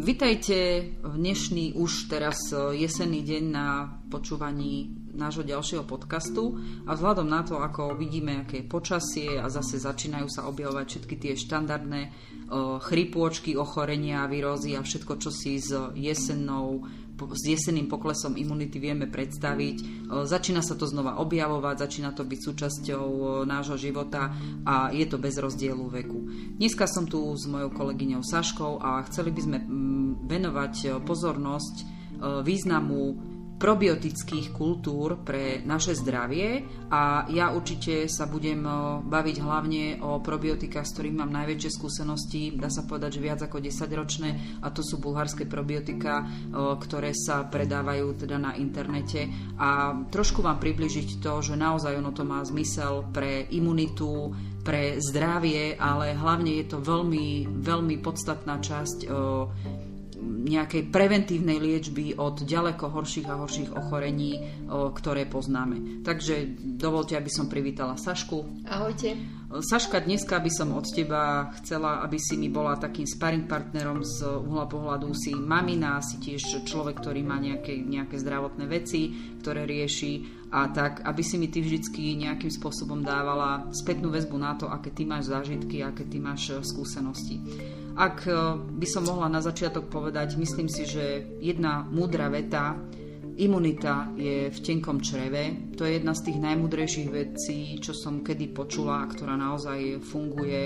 Vitajte v dnešný už teraz jesenný deň na počúvaní nášho ďalšieho podcastu a vzhľadom na to, ako vidíme, aké je počasie a zase začínajú sa objavovať všetky tie štandardné chrypôčky, ochorenia, výrozy a všetko, čo si s jesennou s jesenným poklesom imunity vieme predstaviť. Začína sa to znova objavovať, začína to byť súčasťou nášho života a je to bez rozdielu veku. Dneska som tu s mojou kolegyňou Saškou a chceli by sme venovať pozornosť významu probiotických kultúr pre naše zdravie. A ja určite sa budem eh, baviť hlavne o probiotikách, s ktorými mám najväčšie skúsenosti, dá sa povedať, že viac ako 10 ročné a to sú bulharské probiotika, eh, ktoré sa predávajú teda na internete. A trošku vám približiť to, že naozaj ono to má zmysel pre imunitu, pre zdravie, ale hlavne je to veľmi, veľmi podstatná časť eh, nejakej preventívnej liečby od ďaleko horších a horších ochorení, ktoré poznáme. Takže dovolte, aby som privítala Sašku. Ahojte. Saška, dneska by som od teba chcela, aby si mi bola takým sparring partnerom z uhla pohľadu si mamina, si tiež človek, ktorý má nejaké, nejaké zdravotné veci, ktoré rieši a tak, aby si mi ty vždycky nejakým spôsobom dávala spätnú väzbu na to, aké ty máš zážitky, aké ty máš skúsenosti. Ak e, by som mohla na začiatok povedať, myslím si, že jedna múdra veta, imunita je v tenkom čreve. To je jedna z tých najmudrejších vecí, čo som kedy počula a ktorá naozaj funguje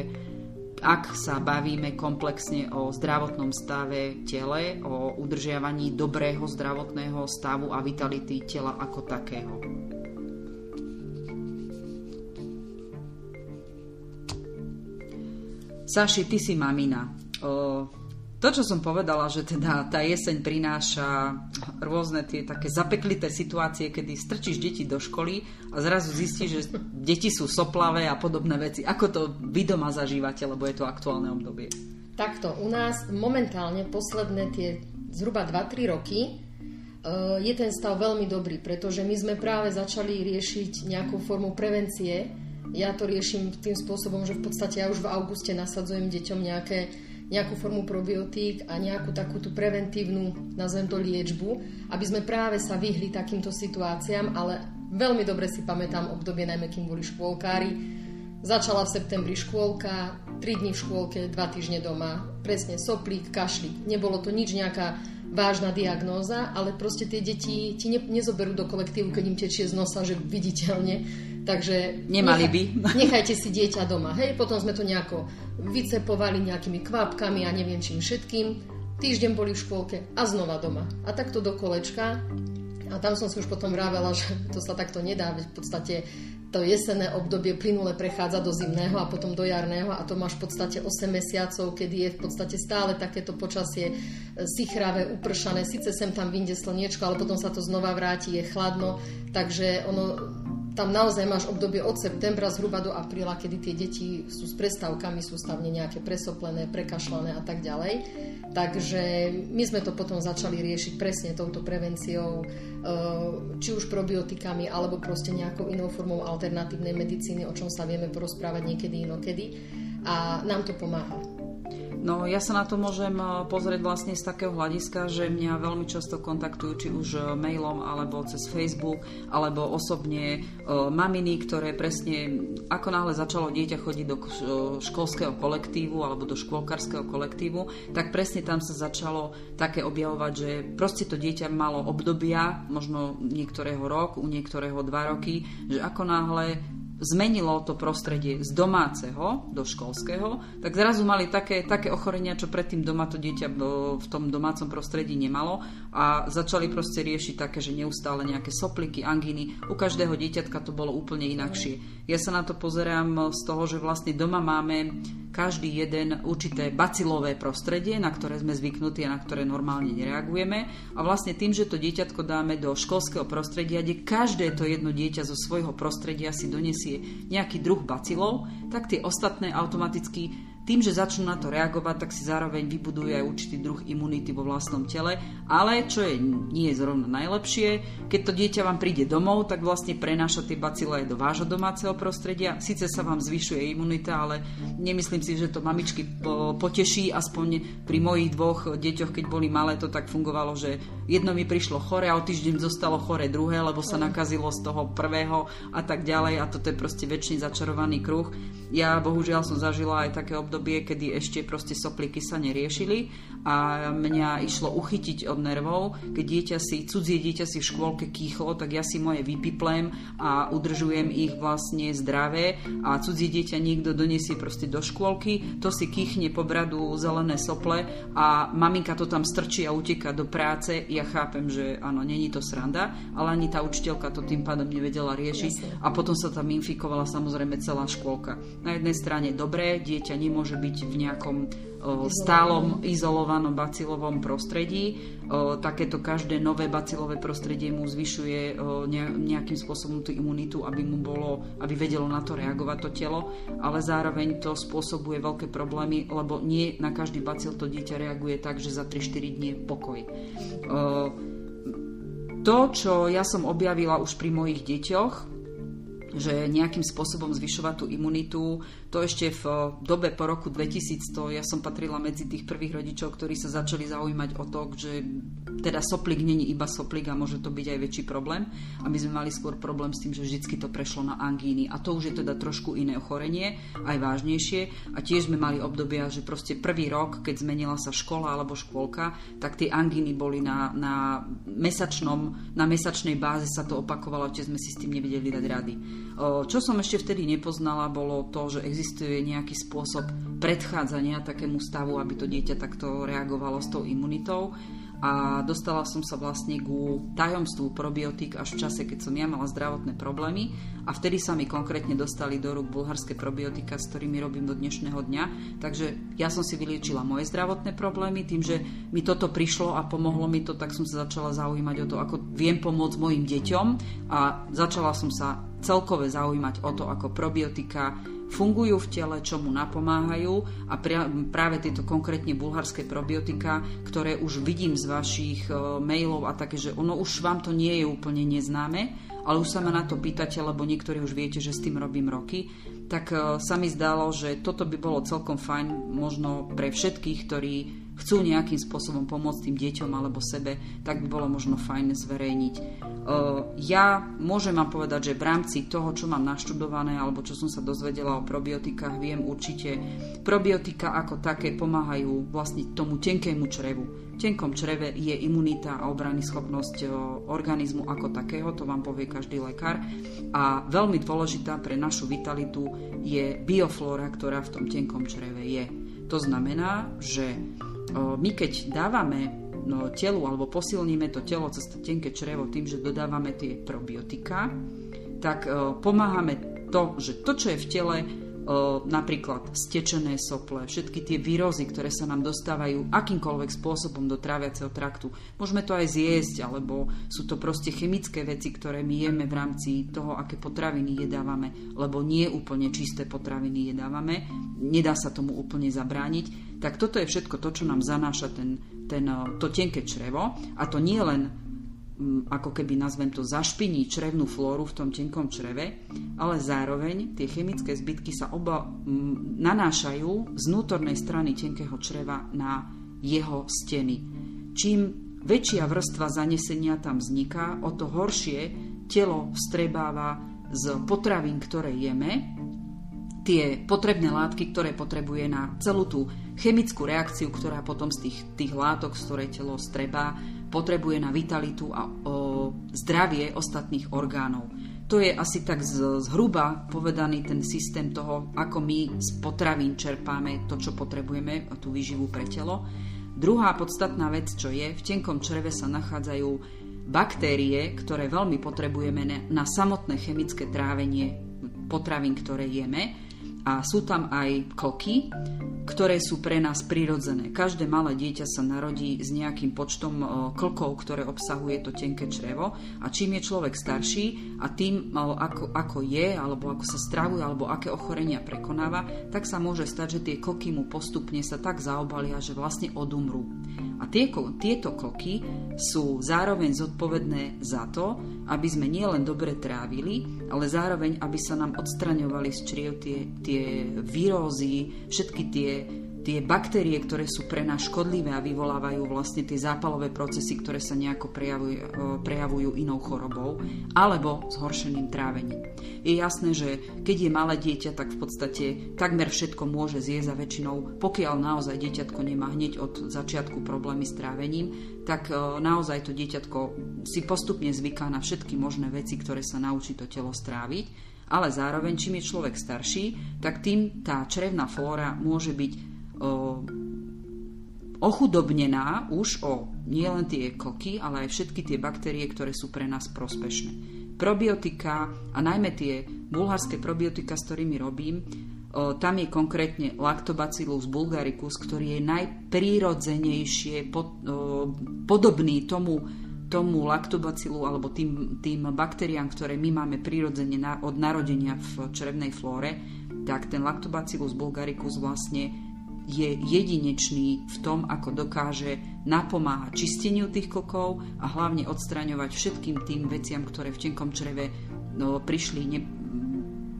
ak sa bavíme komplexne o zdravotnom stave tele, o udržiavaní dobrého zdravotného stavu a vitality tela ako takého. Saši, ty si mamina to, čo som povedala, že teda tá jeseň prináša rôzne tie také zapeklité situácie, kedy strčíš deti do školy a zrazu zistíš, že deti sú soplavé a podobné veci. Ako to vy doma zažívate, lebo je to aktuálne obdobie? Takto, u nás momentálne posledné tie zhruba 2-3 roky e, je ten stav veľmi dobrý, pretože my sme práve začali riešiť nejakú formu prevencie. Ja to riešim tým spôsobom, že v podstate ja už v auguste nasadzujem deťom nejaké nejakú formu probiotík a nejakú takú tú preventívnu, nazvem to liečbu, aby sme práve sa vyhli takýmto situáciám, ale veľmi dobre si pamätám obdobie, najmä kým boli škôlkári. Začala v septembri škôlka, 3 dní v škôlke, 2 týždne doma, presne soplík, kašlík. Nebolo to nič nejaká vážna diagnóza, ale proste tie deti ti ne, nezoberú do kolektívu, keď im tečie z nosa, že viditeľne Takže Nemali by. Nechajte si dieťa doma. Hej, potom sme to nejako vycepovali nejakými kvapkami a neviem čím všetkým. Týždeň boli v škôlke a znova doma. A takto do kolečka. A tam som si už potom vravela, že to sa takto nedá, veď v podstate to jesenné obdobie plynule prechádza do zimného a potom do jarného a to máš v podstate 8 mesiacov, kedy je v podstate stále takéto počasie e, sichravé, upršané. Sice sem tam vyjde slniečko, ale potom sa to znova vráti, je chladno, takže ono tam naozaj máš obdobie od septembra zhruba do apríla, kedy tie deti sú s prestávkami sústavne nejaké presoplené, prekašľané a tak ďalej. Takže my sme to potom začali riešiť presne touto prevenciou, e, či už probiotikami, alebo proste nejakou inou formou alternatívnej medicíny, o čom sa vieme porozprávať niekedy inokedy. A nám to pomáha. No ja sa na to môžem eh, pozrieť vlastne z takého hľadiska, že mňa veľmi často kontaktujú či už eh, mailom alebo cez Facebook alebo osobne eh, maminy, ktoré presne ako náhle začalo dieťa chodiť do školského kolektívu alebo do škôlkarského kolektívu, tak presne tam sa začalo také objavovať, že proste to dieťa malo obdobia, možno niektorého rok, u niektorého dva roky, že ako náhle zmenilo to prostredie z domáceho do školského, tak zrazu mali také, také ochorenia, čo predtým doma to dieťa v tom domácom prostredí nemalo a začali proste riešiť také, že neustále nejaké sopliky, angíny. U každého dieťatka to bolo úplne inakšie. Ja sa na to pozerám z toho, že vlastne doma máme každý jeden určité bacilové prostredie, na ktoré sme zvyknutí a na ktoré normálne nereagujeme. A vlastne tým, že to dieťatko dáme do školského prostredia, kde každé to jedno dieťa zo svojho prostredia si donesie nejaký druh bacilov, tak tie ostatné automaticky tým, že začnú na to reagovať, tak si zároveň vybudujú aj určitý druh imunity vo vlastnom tele. Ale čo je nie je zrovna najlepšie, keď to dieťa vám príde domov, tak vlastne prenáša tie bacile aj do vášho domáceho prostredia. Sice sa vám zvyšuje imunita, ale nemyslím si, že to mamičky poteší. Aspoň pri mojich dvoch deťoch, keď boli malé, to tak fungovalo, že jedno mi prišlo chore a o týždeň zostalo chore druhé, lebo sa nakazilo z toho prvého a tak ďalej. A toto je proste väčší začarovaný kruh. Ja bohužiaľ som zažila aj také obdobie, kedy ešte proste sopliky sa neriešili a mňa išlo uchytiť od nervov, keď dieťa si, cudzie dieťa si v škôlke kýchlo, tak ja si moje vypiplem a udržujem ich vlastne zdravé a cudzie dieťa niekto donesie proste do škôlky, to si kýchne po bradu zelené sople a maminka to tam strčí a uteká do práce. Ja chápem, že áno, není to sranda, ale ani tá učiteľka to tým pádom nevedela riešiť Jasne. a potom sa tam infikovala samozrejme celá škôlka. Na jednej strane dobré, dieťa nemôže môže byť v nejakom stálom izolovanom bacilovom prostredí. Takéto každé nové bacilové prostredie mu zvyšuje nejakým spôsobom tú imunitu, aby mu bolo, aby vedelo na to reagovať to telo, ale zároveň to spôsobuje veľké problémy, lebo nie na každý bacil to dieťa reaguje tak, že za 3-4 dní pokoj. To, čo ja som objavila už pri mojich deťoch, že nejakým spôsobom zvyšovať tú imunitu. To ešte v dobe po roku 2100 ja som patrila medzi tých prvých rodičov, ktorí sa začali zaujímať o to, že teda soplik není iba soplik a môže to byť aj väčší problém. A my sme mali skôr problém s tým, že vždy to prešlo na angíny. A to už je teda trošku iné ochorenie, aj vážnejšie. A tiež sme mali obdobia, že proste prvý rok, keď zmenila sa škola alebo škôlka, tak tie angíny boli na, na mesačnom, na mesačnej báze sa to opakovalo, že sme si s tým nevedeli dať rady. Čo som ešte vtedy nepoznala, bolo to, že existuje nejaký spôsob predchádzania takému stavu, aby to dieťa takto reagovalo s tou imunitou a dostala som sa vlastne ku tajomstvu probiotik až v čase, keď som ja mala zdravotné problémy a vtedy sa mi konkrétne dostali do rúk bulharské probiotika, s ktorými robím do dnešného dňa. Takže ja som si vyliečila moje zdravotné problémy tým, že mi toto prišlo a pomohlo mi to, tak som sa začala zaujímať o to, ako viem pomôcť mojim deťom a začala som sa celkové zaujímať o to, ako probiotika fungujú v tele, čo mu napomáhajú a práve tieto konkrétne bulharské probiotika, ktoré už vidím z vašich e, mailov a také, že ono už vám to nie je úplne neznáme, ale už sa ma na to pýtate, lebo niektorí už viete, že s tým robím roky, tak e, sa mi zdalo, že toto by bolo celkom fajn možno pre všetkých, ktorí chcú nejakým spôsobom pomôcť tým deťom alebo sebe, tak by bolo možno fajn zverejniť. Ja môžem vám povedať, že v rámci toho, čo mám naštudované alebo čo som sa dozvedela o probiotikách, viem určite, probiotika ako také pomáhajú vlastne tomu tenkému črevu. V tenkom čreve je imunita a obrany schopnosť organizmu ako takého, to vám povie každý lekár. A veľmi dôležitá pre našu vitalitu je bioflóra, ktorá v tom tenkom čreve je. To znamená, že my keď dávame no, telu alebo posilníme to telo cez to tenké črevo tým, že dodávame tie probiotika, tak pomáhame to, že to, čo je v tele, napríklad stečené sople, všetky tie výrozy, ktoré sa nám dostávajú akýmkoľvek spôsobom do tráviaceho traktu. Môžeme to aj zjesť, alebo sú to proste chemické veci, ktoré my jeme v rámci toho, aké potraviny jedávame, lebo nie úplne čisté potraviny jedávame, nedá sa tomu úplne zabrániť. Tak toto je všetko to, čo nám zanáša ten, ten, to tenké črevo a to nie len ako keby nazvem to, zašpiní črevnú flóru v tom tenkom čreve, ale zároveň tie chemické zbytky sa oba nanášajú z vnútornej strany tenkého čreva na jeho steny. Čím väčšia vrstva zanesenia tam vzniká, o to horšie telo vstrebáva z potravín, ktoré jeme, tie potrebné látky, ktoré potrebuje na celú tú chemickú reakciu, ktorá potom z tých, tých látok, z ktorej telo strebá, potrebuje na vitalitu a o zdravie ostatných orgánov. To je asi tak zhruba povedaný ten systém toho, ako my z potravín čerpáme to, čo potrebujeme, a tú výživu pre telo. Druhá podstatná vec, čo je, v tenkom čreve sa nachádzajú baktérie, ktoré veľmi potrebujeme na samotné chemické trávenie potravín, ktoré jeme a sú tam aj koky, ktoré sú pre nás prirodzené. Každé malé dieťa sa narodí s nejakým počtom klkov, ktoré obsahuje to tenké črevo a čím je človek starší a tým, ako, ako je, alebo ako sa stravuje, alebo aké ochorenia prekonáva, tak sa môže stať, že tie koky mu postupne sa tak zaobalia, že vlastne odumrú. A tie, tieto koky sú zároveň zodpovedné za to, aby sme nielen dobre trávili, ale zároveň, aby sa nám odstraňovali z čriev tie, tie vírózy, všetky tie tie baktérie, ktoré sú pre nás škodlivé a vyvolávajú vlastne tie zápalové procesy, ktoré sa nejako prejavujú, e, prejavujú inou chorobou alebo zhoršeným trávením. Je jasné, že keď je malé dieťa, tak v podstate takmer všetko môže zjesť a väčšinou, pokiaľ naozaj dieťatko nemá hneď od začiatku problémy s trávením, tak e, naozaj to dieťatko si postupne zvyká na všetky možné veci, ktoré sa naučí to telo stráviť ale zároveň, čím je človek starší, tak tým tá črevná flóra môže byť ochudobnená už o nielen tie koky, ale aj všetky tie baktérie, ktoré sú pre nás prospešné. Probiotika a najmä tie bulharské probiotika, s ktorými robím, tam je konkrétne Lactobacillus bulgaricus, ktorý je najprírodzenejšie podobný tomu, tomu laktobacilu alebo tým, tým baktériám, ktoré my máme prírodzene od narodenia v črevnej flóre, tak ten Lactobacillus bulgaricus vlastne je jedinečný v tom, ako dokáže napomáhať čisteniu tých kokov a hlavne odstraňovať všetkým tým veciam, ktoré v tenkom čreve no, prišli ne,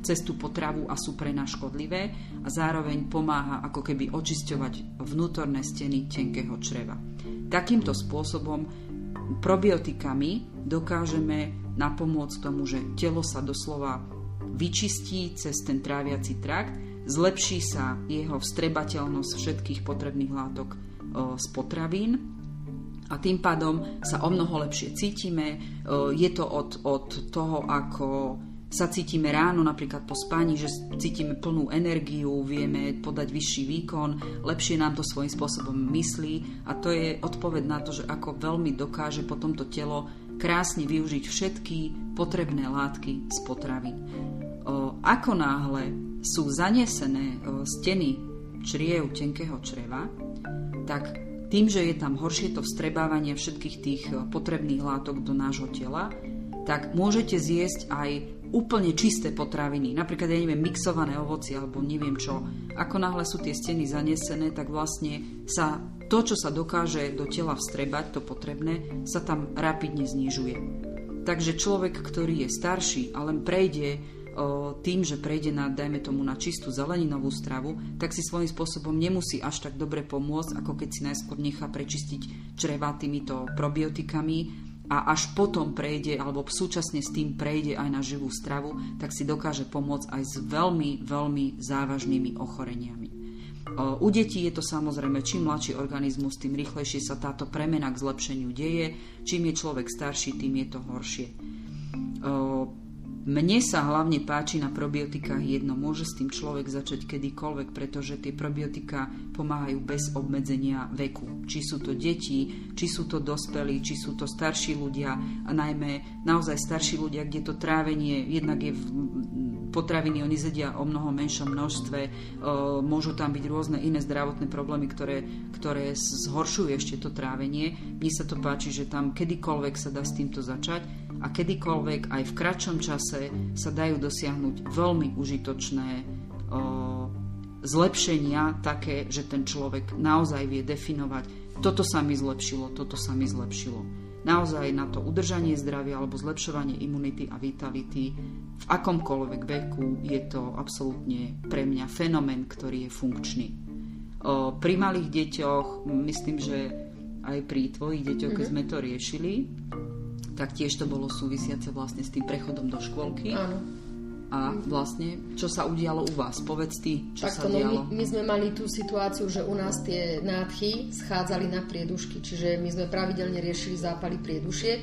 cez tú potravu a sú pre nás škodlivé a zároveň pomáha ako keby očisťovať vnútorné steny tenkého čreva. Takýmto spôsobom probiotikami dokážeme napomôcť tomu, že telo sa doslova vyčistí cez ten tráviaci trakt zlepší sa jeho vstrebateľnosť všetkých potrebných látok z potravín a tým pádom sa o mnoho lepšie cítime. Je to od, od toho, ako sa cítime ráno, napríklad po spáni, že cítime plnú energiu, vieme podať vyšší výkon, lepšie nám to svojím spôsobom myslí a to je odpoveď na to, že ako veľmi dokáže potom to telo krásne využiť všetky potrebné látky z potravín. Ako náhle sú zanesené e, steny čriev tenkého čreva, tak tým, že je tam horšie to vstrebávanie všetkých tých e, potrebných látok do nášho tela, tak môžete zjesť aj úplne čisté potraviny, napríklad, ja neviem, mixované ovoci alebo neviem čo. Ako náhle sú tie steny zanesené, tak vlastne sa to, čo sa dokáže do tela vstrebať, to potrebné, sa tam rapidne znižuje. Takže človek, ktorý je starší a len prejde tým, že prejde na, dajme tomu, na čistú zeleninovú stravu, tak si svojím spôsobom nemusí až tak dobre pomôcť, ako keď si najskôr nechá prečistiť čreva týmito probiotikami a až potom prejde, alebo súčasne s tým prejde aj na živú stravu, tak si dokáže pomôcť aj s veľmi, veľmi závažnými ochoreniami. U detí je to samozrejme, čím mladší organizmus, tým rýchlejšie sa táto premena k zlepšeniu deje, čím je človek starší, tým je to horšie mne sa hlavne páči na probiotikách jedno, môže s tým človek začať kedykoľvek, pretože tie probiotika pomáhajú bez obmedzenia veku. Či sú to deti, či sú to dospelí, či sú to starší ľudia a najmä naozaj starší ľudia, kde to trávenie jednak je v potraviny oni zedia o mnoho menšom množstve, môžu tam byť rôzne iné zdravotné problémy, ktoré, ktoré zhoršujú ešte to trávenie. Mne sa to páči, že tam kedykoľvek sa dá s týmto začať a kedykoľvek aj v kratšom čase sa dajú dosiahnuť veľmi užitočné zlepšenia také, že ten človek naozaj vie definovať, toto sa mi zlepšilo, toto sa mi zlepšilo naozaj na to udržanie zdravia alebo zlepšovanie imunity a vitality v akomkoľvek veku je to absolútne pre mňa fenomén, ktorý je funkčný. O, pri malých deťoch, myslím, že aj pri tvojich deťoch, keď mm-hmm. sme to riešili, tak tiež to bolo súvisiace vlastne s tým prechodom do škôlky. Áno a vlastne, čo sa udialo u vás? Povedz ty, čo tak sa no, dialo. My, my sme mali tú situáciu, že u nás tie nádchy schádzali na priedušky, čiže my sme pravidelne riešili zápaly priedušiek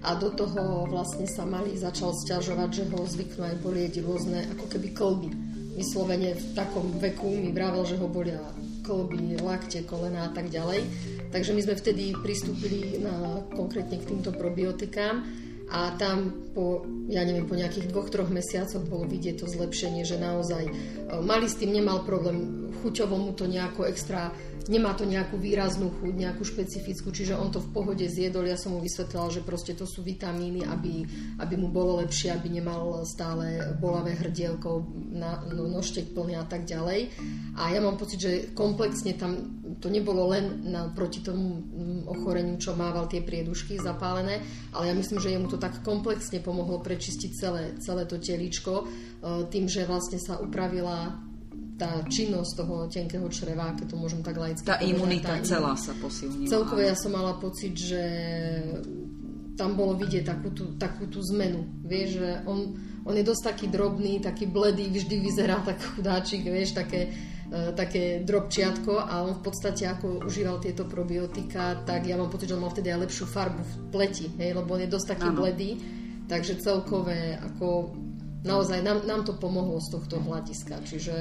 a do toho vlastne sa mali začal sťažovať, že ho zvyknú aj bolieť rôzne ako keby kolby. Vyslovene v takom veku mi vravel, že ho bolia kolby, lakte, kolena a tak ďalej. Takže my sme vtedy pristúpili na, konkrétne k týmto probiotikám a tam po, ja neviem, po nejakých dvoch, troch mesiacoch bolo vidieť to zlepšenie, že naozaj e, mali s tým nemal problém, chuťovo mu to nejako extra, nemá to nejakú výraznú chuť, nejakú špecifickú, čiže on to v pohode zjedol, ja som mu vysvetlila, že proste to sú vitamíny, aby, aby mu bolo lepšie, aby nemal stále bolavé hrdielko, na, no, nožtek plný a tak ďalej. A ja mám pocit, že komplexne tam to nebolo len na, proti tomu mm, ochoreniu, čo mával tie priedušky zapálené, ale ja myslím, že jemu to tak komplexne pomohlo prečistiť celé, celé to teličko e, tým, že vlastne sa upravila tá činnosť toho tenkého čreva, keď to môžem tak laicky Tá povedať, imunita tá celá sa posilnila. Celkové ja som mala pocit, že tam bolo vidieť takú tú, takú tú zmenu. Vieš, že on, on je dosť taký drobný, taký bledý, vždy vyzerá tak chudáčik, vieš, také E, také drobčiatko a on v podstate ako užíval tieto probiotika, tak ja mám pocit, že on mal vtedy aj lepšiu farbu v pleti, hej, lebo on je dosť taký ano. bledý, takže celkové ako naozaj nám, nám to pomohlo z tohto hľadiska. Čiže...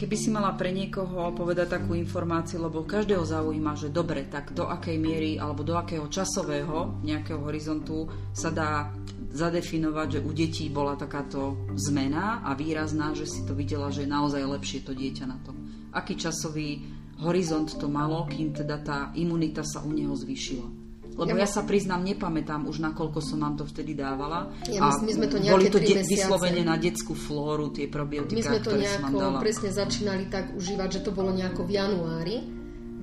Keby si mala pre niekoho povedať takú informáciu, lebo každého zaujíma, že dobre, tak do akej miery alebo do akého časového nejakého horizontu sa dá zadefinovať, že u detí bola takáto zmena a výrazná, že si to videla, že je naozaj lepšie to dieťa na tom aký časový horizont to malo, kým teda tá imunita sa u neho zvýšila. Lebo ja, ja sa priznám, nepamätám už nakoľko som vám to vtedy dávala. Ja myslím, my sme to boli to de- vyslovene na detskú flóru, tie probiotika, My sme to nejako presne začínali tak užívať, že to bolo nejako v januári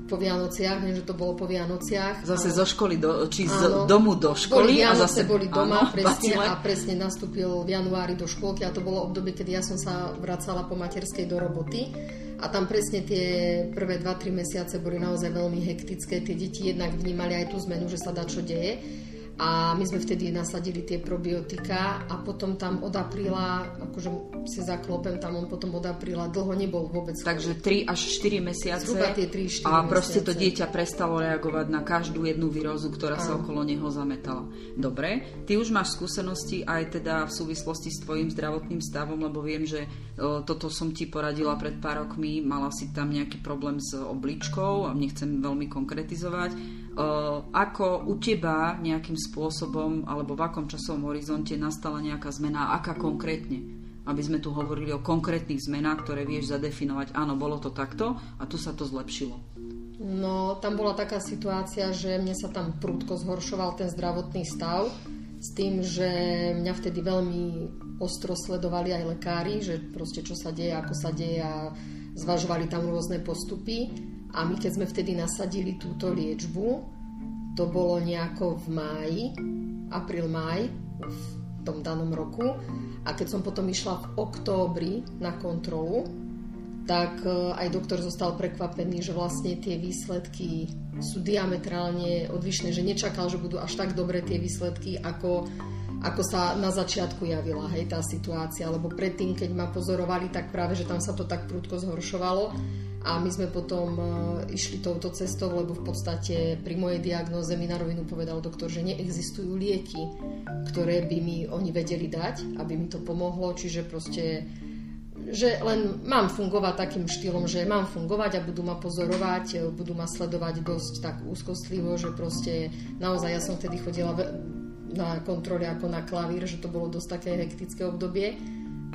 po Vianociach, viem, že to bolo po Vianociach. Zase a... zo školy, do, či z domu do školy. Boli a zase boli doma áno, presne, a presne nastúpil v januári do škôlky a to bolo obdobie, kedy ja som sa vracala po materskej do roboty a tam presne tie prvé 2-3 mesiace boli naozaj veľmi hektické. Tie deti jednak vnímali aj tú zmenu, že sa dá čo deje a my sme vtedy nasadili tie probiotika a potom tam od apríla, akože si zaklopem, tam on potom od apríla dlho nebol vôbec. Takže 3 až 4 mesiace Zhruba tie 3, 4 a proste mesiace. to dieťa prestalo reagovať na každú jednu výrozu, ktorá sa okolo neho zametala. Dobre, ty už máš skúsenosti aj teda v súvislosti s tvojim zdravotným stavom, lebo viem, že o, toto som ti poradila pred pár rokmi, mala si tam nejaký problém s obličkou a nechcem veľmi konkretizovať ako u teba nejakým spôsobom alebo v akom časovom horizonte nastala nejaká zmena, aká konkrétne? Aby sme tu hovorili o konkrétnych zmenách, ktoré vieš zadefinovať, áno, bolo to takto a tu sa to zlepšilo. No, tam bola taká situácia, že mne sa tam prúdko zhoršoval ten zdravotný stav s tým, že mňa vtedy veľmi ostro sledovali aj lekári, že proste čo sa deje, ako sa deje a zvažovali tam rôzne postupy. A my keď sme vtedy nasadili túto liečbu, to bolo nejako v máji, apríl-máj v tom danom roku. A keď som potom išla v októbri na kontrolu, tak e, aj doktor zostal prekvapený, že vlastne tie výsledky sú diametrálne odlišné, že nečakal, že budú až tak dobré tie výsledky, ako, ako sa na začiatku javila hej, tá situácia, lebo predtým, keď ma pozorovali, tak práve, že tam sa to tak prúdko zhoršovalo a my sme potom uh, išli touto cestou, lebo v podstate pri mojej diagnoze mi na rovinu povedal doktor, že neexistujú lieky, ktoré by mi oni vedeli dať, aby mi to pomohlo, čiže proste že len mám fungovať takým štýlom, že mám fungovať a budú ma pozorovať, budú ma sledovať dosť tak úzkostlivo, že proste naozaj ja som vtedy chodila na kontrole ako na klavír, že to bolo dosť také hektické obdobie.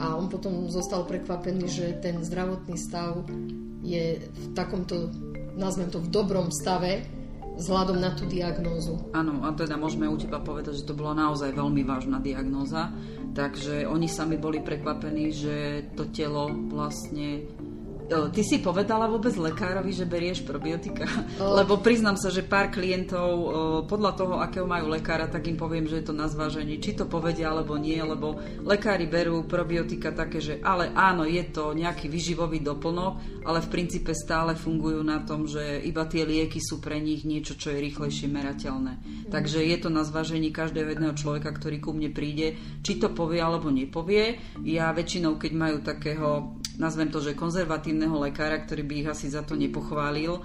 A on potom zostal prekvapený, že ten zdravotný stav je v takomto, nazvem to, v dobrom stave, vzhľadom na tú diagnózu. Áno, a teda môžeme u teba povedať, že to bola naozaj veľmi vážna diagnóza, takže oni sami boli prekvapení, že to telo vlastne Ty si povedala vôbec lekárovi, že berieš probiotika? Oh. Lebo priznám sa, že pár klientov, podľa toho, akého majú lekára, tak im poviem, že je to na zváženie, či to povedia alebo nie, lebo lekári berú probiotika také, že ale áno, je to nejaký vyživový doplnok, ale v princípe stále fungujú na tom, že iba tie lieky sú pre nich niečo, čo je rýchlejšie merateľné. Mm. Takže je to na zvážení každého jedného človeka, ktorý ku mne príde, či to povie alebo nepovie. Ja väčšinou, keď majú takého nazvem to, že konzervatívneho lekára, ktorý by ich asi za to nepochválil, e,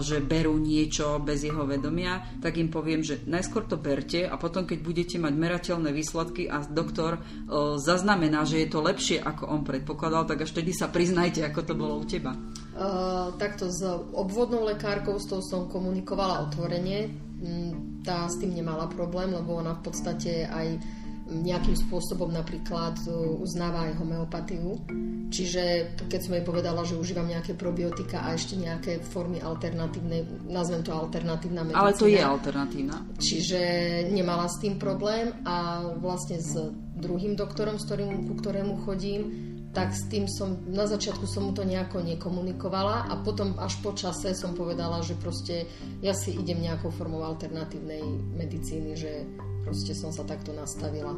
že berú niečo bez jeho vedomia, tak im poviem, že najskôr to berte a potom, keď budete mať merateľné výsledky a doktor e, zaznamená, že je to lepšie, ako on predpokladal, tak až vtedy sa priznajte, ako to bolo u teba. Uh, takto s obvodnou lekárkou, s tou som komunikovala otvorene. Mm, tá s tým nemala problém, lebo ona v podstate aj nejakým spôsobom napríklad e, uznáva aj homeopatiu. Čiže keď som jej povedala, že užívam nejaké probiotika a ešte nejaké formy alternatívnej, nazvem to alternatívna medicína. Ale to je alternatívna. Čiže nemala s tým problém a vlastne s druhým doktorom, s ktorým, ku ktorému chodím, tak s tým som, na začiatku som mu to nejako nekomunikovala a potom až po čase som povedala, že proste ja si idem nejakou formou alternatívnej medicíny, že proste som sa takto nastavila.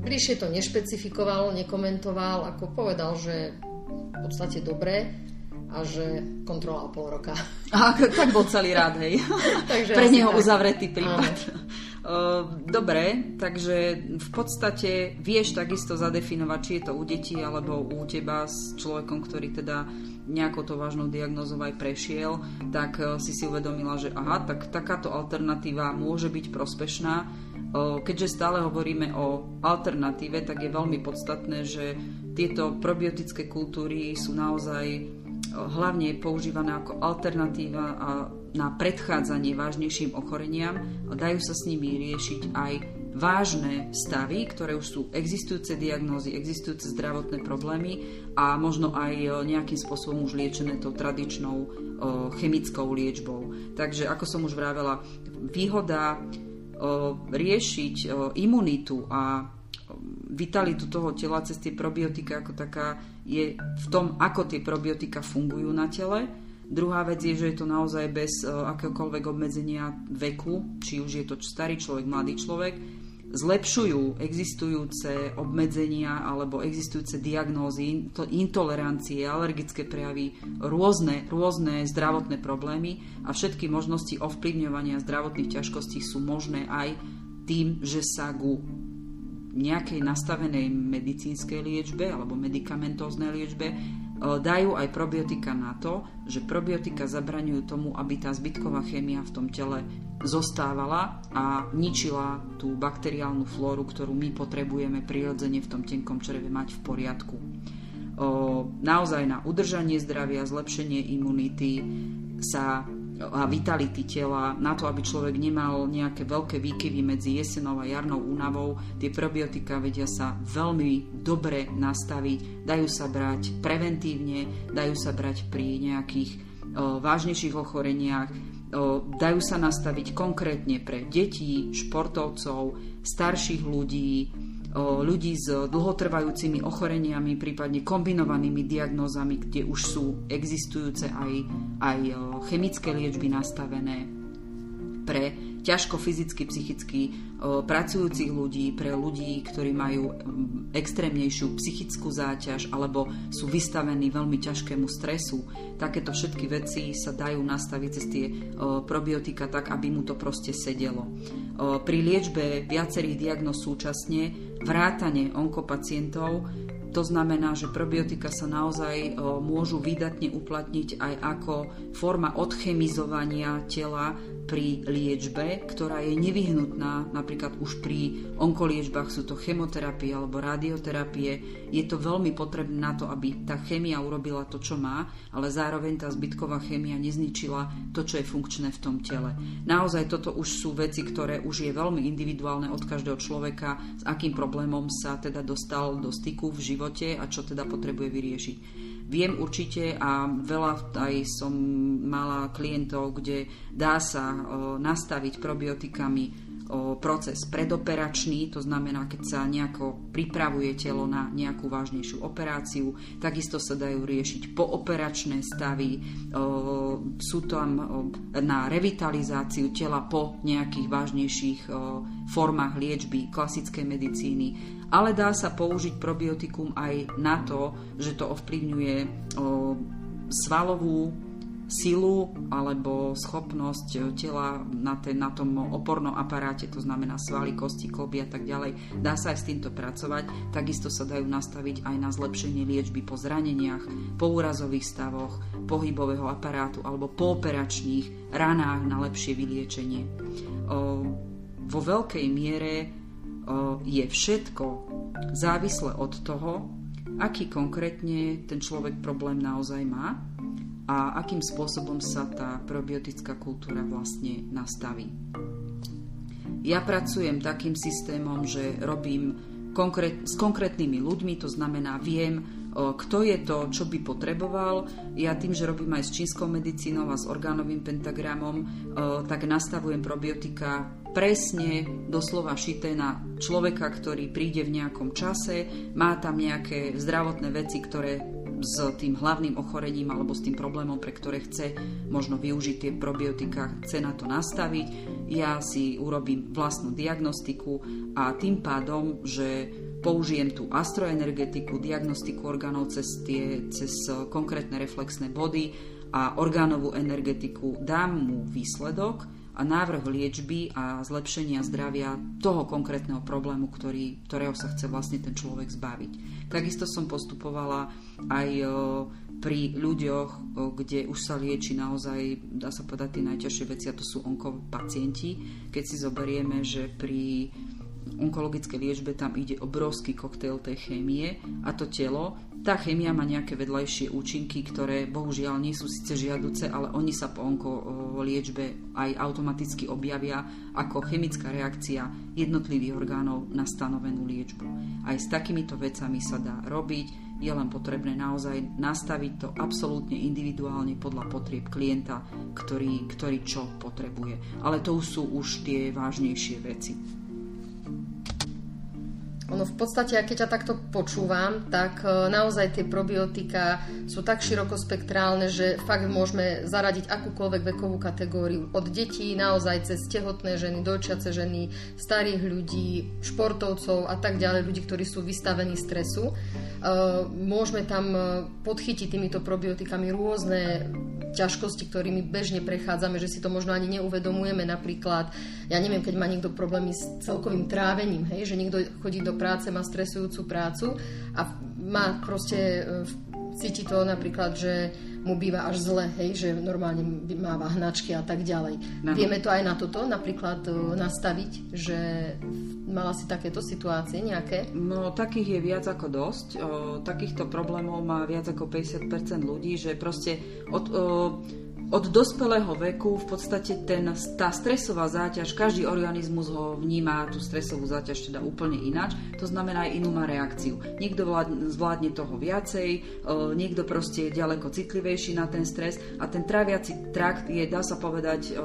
Bližšie to nešpecifikoval, nekomentoval, ako povedal, že v podstate dobre a že kontrola o pol roka. A, tak bol celý rád, hej. Takže Pre neho tak. uzavretý prípad. Áno. Dobre, takže v podstate vieš takisto zadefinovať, či je to u detí alebo u teba s človekom, ktorý teda nejakou to vážnou diagnózou aj prešiel, tak e, si si uvedomila, že aha, tak takáto alternatíva môže byť prospešná. Keďže stále hovoríme o alternatíve, tak je veľmi podstatné, že tieto probiotické kultúry sú naozaj hlavne používané ako alternatíva a na predchádzanie vážnejším ochoreniam a dajú sa s nimi riešiť aj vážne stavy, ktoré už sú existujúce diagnózy, existujúce zdravotné problémy a možno aj nejakým spôsobom už liečené tou tradičnou chemickou liečbou. Takže ako som už vravela, výhoda riešiť imunitu a vitalitu toho tela cez tie probiotika ako taká je v tom, ako tie probiotika fungujú na tele. Druhá vec je, že je to naozaj bez akéhokoľvek obmedzenia veku, či už je to starý človek, mladý človek. Zlepšujú existujúce obmedzenia alebo existujúce diagnózy, to intolerancie, alergické prejavy, rôzne, rôzne zdravotné problémy a všetky možnosti ovplyvňovania zdravotných ťažkostí sú možné aj tým, že sa ku nejakej nastavenej medicínskej liečbe alebo medikamentóznej liečbe dajú aj probiotika na to, že probiotika zabraňujú tomu, aby tá zbytková chémia v tom tele zostávala a ničila tú bakteriálnu flóru, ktorú my potrebujeme prirodzene v tom tenkom čreve mať v poriadku. O, naozaj na udržanie zdravia, zlepšenie imunity sa a vitality tela, na to, aby človek nemal nejaké veľké výkyvy medzi jesenou a jarnou únavou. Tie probiotika vedia sa veľmi dobre nastaviť, dajú sa brať preventívne, dajú sa brať pri nejakých o, vážnejších ochoreniach, o, dajú sa nastaviť konkrétne pre deti, športovcov, starších ľudí, ľudí s dlhotrvajúcimi ochoreniami, prípadne kombinovanými diagnózami, kde už sú existujúce aj, aj chemické liečby nastavené pre ťažko fyzicky, psychicky pracujúcich ľudí, pre ľudí, ktorí majú extrémnejšiu psychickú záťaž alebo sú vystavení veľmi ťažkému stresu. Takéto všetky veci sa dajú nastaviť cez tie probiotika tak, aby mu to proste sedelo. Pri liečbe viacerých diagnóz súčasne vrátane onkopacientov to znamená, že probiotika sa naozaj môžu vydatne uplatniť aj ako forma odchemizovania tela pri liečbe, ktorá je nevyhnutná, napríklad už pri onkoliečbách sú to chemoterapie alebo radioterapie. Je to veľmi potrebné na to, aby tá chémia urobila to, čo má, ale zároveň tá zbytková chémia nezničila to, čo je funkčné v tom tele. Naozaj toto už sú veci, ktoré už je veľmi individuálne od každého človeka, s akým problémom sa teda dostal do styku v živote a čo teda potrebuje vyriešiť. Viem určite a veľa aj som mala klientov, kde dá sa nastaviť probiotikami proces predoperačný, to znamená, keď sa nejako pripravuje telo na nejakú vážnejšiu operáciu. Takisto sa dajú riešiť pooperačné stavy, sú tam na revitalizáciu tela po nejakých vážnejších formách liečby klasickej medicíny ale dá sa použiť probiotikum aj na to, že to ovplyvňuje svalovú silu alebo schopnosť tela na, ten, na tom opornom aparáte, to znamená svaly, kosti, kloby a tak ďalej. Dá sa aj s týmto pracovať. Takisto sa dajú nastaviť aj na zlepšenie liečby po zraneniach, po úrazových stavoch, pohybového aparátu alebo po operačných ranách na lepšie vyliečenie. O, vo veľkej miere je všetko závislé od toho, aký konkrétne ten človek problém naozaj má a akým spôsobom sa tá probiotická kultúra vlastne nastaví. Ja pracujem takým systémom, že robím konkrét, s konkrétnymi ľuďmi, to znamená viem, kto je to, čo by potreboval. Ja tým, že robím aj s čínskou medicínou a s orgánovým pentagramom, tak nastavujem probiotika presne doslova šité na človeka, ktorý príde v nejakom čase, má tam nejaké zdravotné veci, ktoré s tým hlavným ochorením alebo s tým problémom, pre ktoré chce možno využiť tie probiotika, chce na to nastaviť. Ja si urobím vlastnú diagnostiku a tým pádom, že použijem tú astroenergetiku, diagnostiku orgánov cez, tie, cez konkrétne reflexné body a orgánovú energetiku, dám mu výsledok a návrh liečby a zlepšenia zdravia toho konkrétneho problému, ktorý, ktorého sa chce vlastne ten človek zbaviť. Takisto som postupovala aj e, pri ľuďoch, e, kde už sa lieči naozaj, dá sa povedať, tie najťažšie veci, a to sú onkopacienti. Keď si zoberieme, že pri onkologickej liečbe tam ide obrovský koktejl tej chémie a to telo tá chémia má nejaké vedľajšie účinky, ktoré bohužiaľ nie sú síce žiaduce, ale oni sa po liečbe aj automaticky objavia ako chemická reakcia jednotlivých orgánov na stanovenú liečbu. Aj s takýmito vecami sa dá robiť, je len potrebné naozaj nastaviť to absolútne individuálne podľa potrieb klienta, ktorý, ktorý čo potrebuje. Ale to sú už tie vážnejšie veci. Ono v podstate, keď ťa takto počúvam, tak e, naozaj tie probiotika sú tak širokospektrálne, že fakt môžeme zaradiť akúkoľvek vekovú kategóriu. Od detí naozaj cez tehotné ženy, dojčiace ženy, starých ľudí, športovcov a tak ďalej, ľudí, ktorí sú vystavení stresu. E, môžeme tam e, podchytiť týmito probiotikami rôzne ťažkosti, ktorými bežne prechádzame, že si to možno ani neuvedomujeme. Napríklad, ja neviem, keď má niekto problémy s celkovým trávením, hej, že niekto chodí do práce, má stresujúcu prácu a má proste, e, cíti to napríklad, že mu býva až zle, hej, že normálne máva hnačky a tak ďalej. No. Vieme to aj na toto napríklad e, nastaviť, že mala si takéto situácie nejaké? No, takých je viac ako dosť. O, takýchto problémov má viac ako 50% ľudí, že proste od... O, od dospelého veku v podstate ten, tá stresová záťaž, každý organizmus ho vníma tú stresovú záťaž teda úplne ináč, to znamená aj inú má reakciu. Niekto zvládne toho viacej, niekto proste je ďaleko citlivejší na ten stres a ten tráviaci trakt je, dá sa povedať,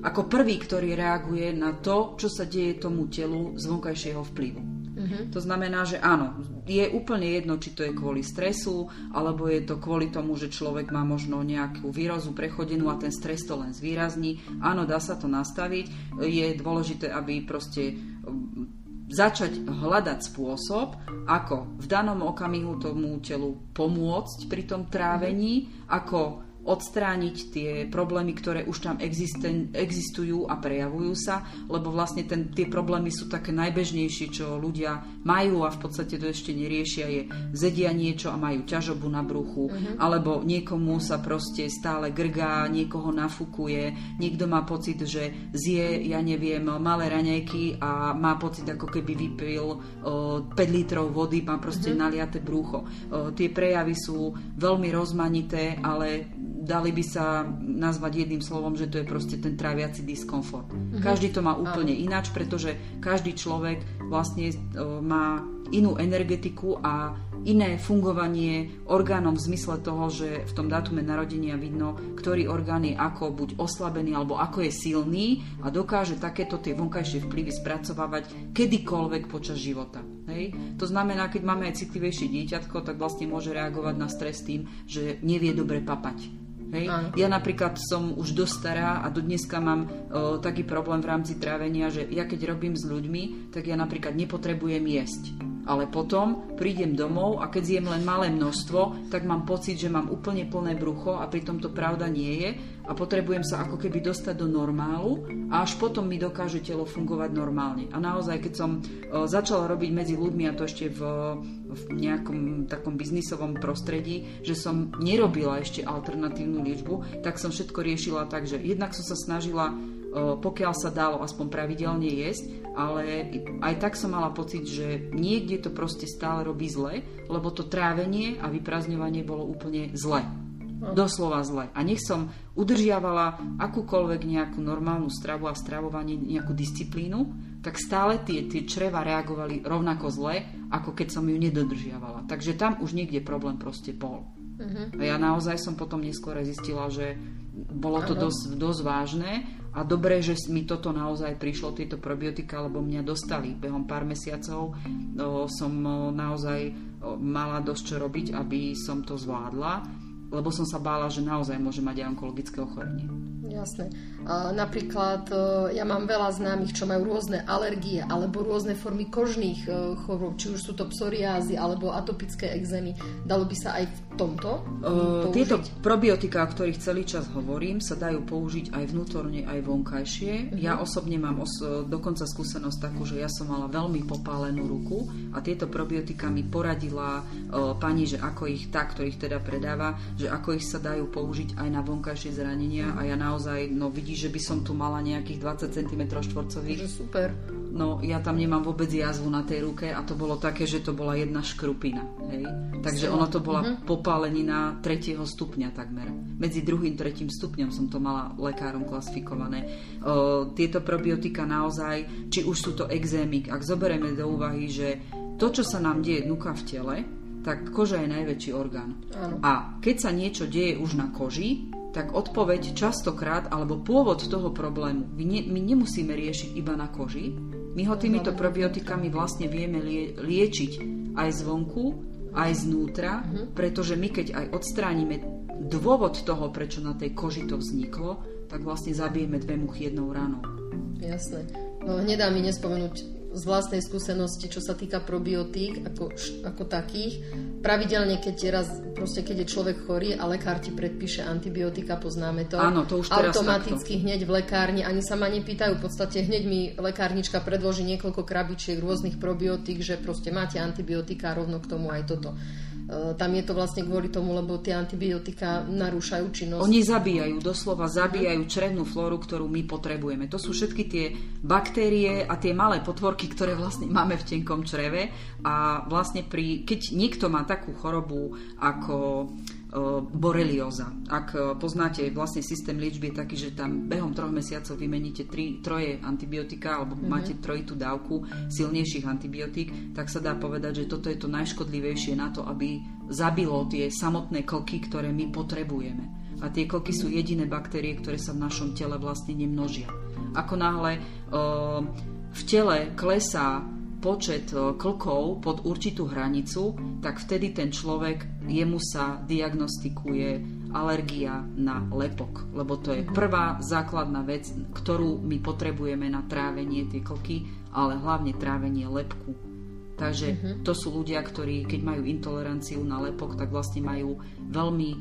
ako prvý, ktorý reaguje na to, čo sa deje tomu telu z vonkajšieho vplyvu. Uh-huh. To znamená, že áno, je úplne jedno, či to je kvôli stresu, alebo je to kvôli tomu, že človek má možno nejakú výrozu prechodenú a ten stres to len zvýrazní. Áno, dá sa to nastaviť. Je dôležité, aby proste um, začať hľadať spôsob, ako v danom okamihu tomu telu pomôcť pri tom trávení, ako odstrániť tie problémy, ktoré už tam existen, existujú a prejavujú sa, lebo vlastne ten, tie problémy sú také najbežnejšie, čo ľudia majú a v podstate to ešte neriešia, je zedia niečo a majú ťažobu na bruchu, uh-huh. alebo niekomu sa proste stále grgá, niekoho nafúkuje, niekto má pocit, že zje, ja neviem, malé raňajky a má pocit, ako keby vypil uh, 5 litrov vody, má proste uh-huh. naliate brucho. Uh, tie prejavy sú veľmi rozmanité, ale dali by sa nazvať jedným slovom, že to je proste ten tráviaci diskomfort. Mm-hmm. Každý to má úplne ináč, pretože každý človek vlastne e, má inú energetiku a iné fungovanie orgánom v zmysle toho, že v tom dátume narodenia vidno, ktorý orgán je ako buď oslabený alebo ako je silný a dokáže takéto tie vonkajšie vplyvy spracovávať kedykoľvek počas života. Hej? To znamená, keď máme aj citlivejšie dieťatko, tak vlastne môže reagovať na stres tým, že nevie dobre papať Hej? Ja napríklad som už dosť stará a do dneska mám o, taký problém v rámci trávenia, že ja keď robím s ľuďmi, tak ja napríklad nepotrebujem jesť ale potom prídem domov a keď zjem len malé množstvo, tak mám pocit, že mám úplne plné brucho a pritom to pravda nie je a potrebujem sa ako keby dostať do normálu a až potom mi dokáže telo fungovať normálne. A naozaj, keď som začala robiť medzi ľuďmi a to ešte v, v nejakom takom biznisovom prostredí, že som nerobila ešte alternatívnu liečbu, tak som všetko riešila tak, že jednak som sa snažila pokiaľ sa dalo aspoň pravidelne jesť, ale aj tak som mala pocit, že niekde to proste stále robí zle, lebo to trávenie a vyprázdňovanie bolo úplne zle. Doslova zle. A nech som udržiavala akúkoľvek nejakú normálnu stravu a stravovanie, nejakú disciplínu, tak stále tie, tie čreva reagovali rovnako zle, ako keď som ju nedodržiavala. Takže tam už niekde problém proste bol. Uh-huh. A ja naozaj som potom neskôr zistila, že bolo to dosť, dosť vážne a dobré, že mi toto naozaj prišlo, tieto probiotika, lebo mňa dostali. Behom pár mesiacov o, som o, naozaj o, mala dosť čo robiť, aby som to zvládla lebo som sa bála, že naozaj môže mať aj onkologické ochorenie. Jasné. Napríklad e, ja mám veľa známych, čo majú rôzne alergie alebo rôzne formy kožných chorôb, či už sú to psoriázy alebo atopické exémy. Dalo by sa aj tomto uh, Tieto probiotika, o ktorých celý čas hovorím, sa dajú použiť aj vnútorne, aj vonkajšie. Uh-huh. Ja osobne mám os- dokonca skúsenosť takú, že ja som mala veľmi popálenú ruku a tieto probiotika mi poradila uh, pani, že ako ich tá, ktorých teda predáva, že ako ich sa dajú použiť aj na vonkajšie zranenia a ja naozaj, no vidíš, že by som tu mala nejakých 20 cm štvorcových. Super. No ja tam nemám vôbec jazvu na tej ruke a to bolo také, že to bola jedna škrupina. Hej? Takže ono to bola uh-huh. popálenina tretieho stupňa takmer. Medzi druhým tretím stupňom som to mala lekárom klasifikované. O, tieto probiotika naozaj, či už sú to exémik, ak zoberieme do úvahy, že to, čo sa nám deje dnuka v tele, tak koža je najväčší orgán. Áno. A keď sa niečo deje už na koži, tak odpoveď častokrát, alebo pôvod toho problému, my, ne, my nemusíme riešiť iba na koži, my ho týmito probiotikami vlastne vieme lie, liečiť aj zvonku, aj znútra, uh-huh. pretože my keď aj odstránime dôvod toho, prečo na tej koži to vzniklo, tak vlastne zabijeme dve muchy jednou ranou. Jasné. No nedá mi nespomenúť z vlastnej skúsenosti, čo sa týka probiotík ako, ako takých. Pravidelne, keď je raz, proste keď je človek chorý a lekár ti predpíše antibiotika, poznáme to. Áno, to už teraz Automaticky takto. hneď v lekárni, ani sa ma nepýtajú, v podstate hneď mi lekárnička predloží niekoľko krabičiek rôznych probiotík, že proste máte antibiotika, rovno k tomu aj toto. E, tam je to vlastne kvôli tomu, lebo tie antibiotika narúšajú činnosť. Oni zabíjajú, doslova zabíjajú črevnú flóru, ktorú my potrebujeme. To sú všetky tie baktérie a tie malé potvorky, ktoré vlastne máme v tenkom čreve a vlastne pri, keď niekto má takú chorobu ako borelioza. Ak e, poznáte, vlastne systém liečby je taký, že tam behom troch mesiacov vymeníte tri, troje antibiotika alebo mm-hmm. máte trojitú dávku silnejších antibiotík, tak sa dá povedať, že toto je to najškodlivejšie na to, aby zabilo tie samotné koky, ktoré my potrebujeme. A tie koky sú jediné baktérie, ktoré sa v našom tele vlastne nemnožia. Ako náhle uh, v tele klesá počet e, klkov pod určitú hranicu, tak vtedy ten človek, jemu sa diagnostikuje alergia na lepok, lebo to je prvá základná vec, ktorú my potrebujeme na trávenie tie klky, ale hlavne trávenie lepku. Takže uh-huh. to sú ľudia, ktorí keď majú intoleranciu na lepok, tak vlastne majú veľmi e,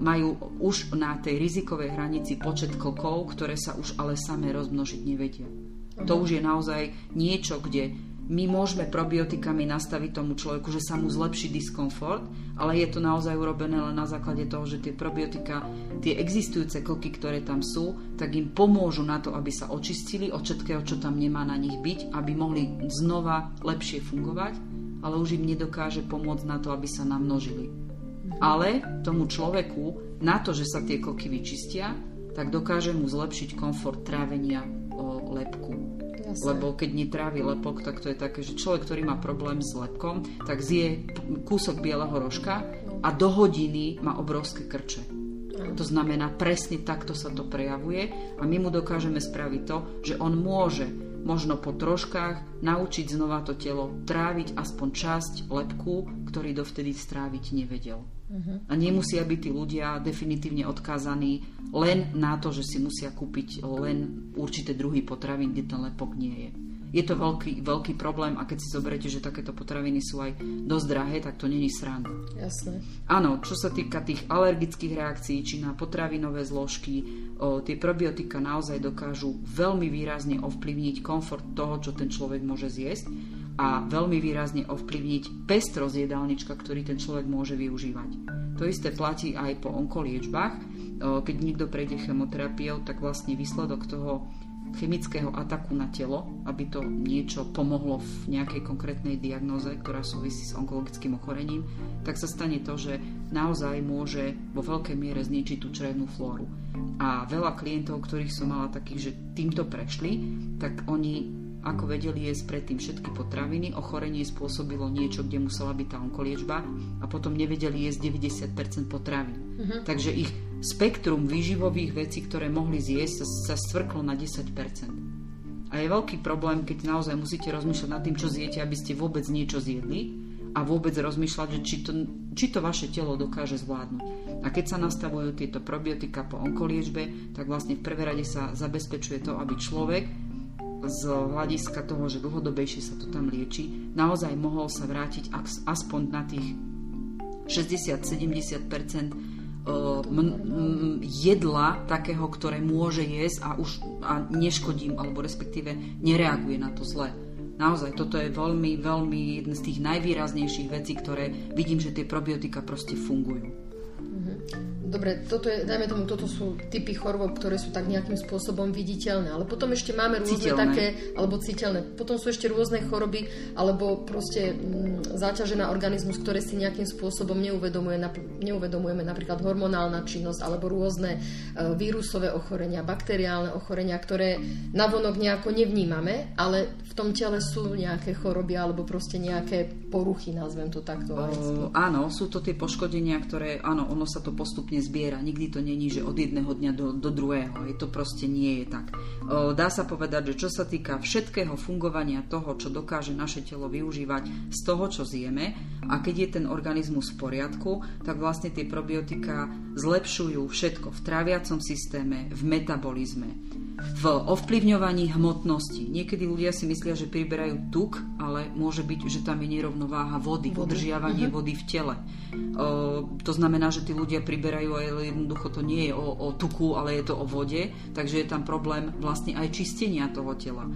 majú už na tej rizikovej hranici počet klkov, ktoré sa už ale samé rozmnožiť nevedia. Uh-huh. To už je naozaj niečo, kde my môžeme probiotikami nastaviť tomu človeku, že sa mu zlepší diskomfort, ale je to naozaj urobené len na základe toho, že tie probiotika, tie existujúce koky, ktoré tam sú, tak im pomôžu na to, aby sa očistili od všetkého, čo tam nemá na nich byť, aby mohli znova lepšie fungovať, ale už im nedokáže pomôcť na to, aby sa namnožili. Ale tomu človeku, na to, že sa tie koky vyčistia, tak dokáže mu zlepšiť komfort trávenia o lepku. Jasne. Lebo keď netrávi lepok, tak to je také, že človek, ktorý má problém s lepkom, tak zje kúsok bieleho rožka a do hodiny má obrovské krče. To znamená, presne takto sa to prejavuje a my mu dokážeme spraviť to, že on môže možno po troškách naučiť znova to telo tráviť aspoň časť lepku, ktorý dovtedy stráviť nevedel. A nemusia byť tí ľudia definitívne odkázaní len na to, že si musia kúpiť len určité druhy potravín, kde ten lepok nie je. Je to veľký, veľký problém a keď si zoberiete, že takéto potraviny sú aj dosť drahé, tak to není sranda. Jasné. Áno, čo sa týka tých alergických reakcií, či na potravinové zložky, o, tie probiotika naozaj dokážu veľmi výrazne ovplyvniť komfort toho, čo ten človek môže zjesť a veľmi výrazne ovplyvniť pestrosť jedálnička, ktorý ten človek môže využívať. To isté platí aj po onkoliečbách. Keď niekto prejde chemoterapiou, tak vlastne výsledok toho chemického ataku na telo, aby to niečo pomohlo v nejakej konkrétnej diagnoze, ktorá súvisí s onkologickým ochorením, tak sa stane to, že naozaj môže vo veľkej miere zničiť tú črevnú flóru. A veľa klientov, ktorých som mala takých, že týmto prešli, tak oni ako vedeli jesť predtým všetky potraviny, ochorenie spôsobilo niečo, kde musela byť tá onkoliečba a potom nevedeli jesť 90% potravín. Uh-huh. Takže ich spektrum výživových vecí, ktoré mohli zjesť, sa, sa stvrklo na 10%. A je veľký problém, keď naozaj musíte rozmýšľať nad tým, čo zjete, aby ste vôbec niečo zjedli a vôbec rozmýšľať, že či to, či to vaše telo dokáže zvládnuť. A keď sa nastavujú tieto probiotika po onkoliečbe, tak vlastne v prvé rade sa zabezpečuje to, aby človek z hľadiska toho, že dlhodobejšie sa to tam lieči, naozaj mohol sa vrátiť aspoň na tých 60-70% jedla takého, ktoré môže jesť a už a neškodím, alebo respektíve nereaguje na to zle. Naozaj, toto je veľmi, veľmi jedna z tých najvýraznejších vecí, ktoré vidím, že tie probiotika proste fungujú. Dobre, toto je, dajme tomu, toto sú typy chorôb, ktoré sú tak nejakým spôsobom viditeľné, ale potom ešte máme rôzne citeľné. také, alebo citeľné, potom sú ešte rôzne choroby, alebo proste m, mm, záťaže na organizmus, ktoré si nejakým spôsobom neuvedomuje, neuvedomujeme, napríklad hormonálna činnosť, alebo rôzne e, vírusové ochorenia, bakteriálne ochorenia, ktoré navonok nejako nevnímame, ale v tom tele sú nejaké choroby, alebo proste nejaké poruchy, nazvem to takto. O, áno, sú to tie poškodenia, ktoré, áno, ono sa to postupne postupne. Nikdy to není, že od jedného dňa do, do druhého. Je to proste nie je tak. Dá sa povedať, že čo sa týka všetkého fungovania toho, čo dokáže naše telo využívať z toho, čo zjeme a keď je ten organizmus v poriadku, tak vlastne tie probiotika zlepšujú všetko v tráviacom systéme, v metabolizme, v ovplyvňovaní hmotnosti. Niekedy ľudia si myslia, že priberajú tuk, ale môže byť, že tam je nerovnováha vody, vody. udržiavanie uh-huh. vody v tele. O, to znamená, že tí ľudia priberajú, ale jednoducho to nie je o, o tuku, ale je to o vode, takže je tam problém vlastne aj čistenia toho tela.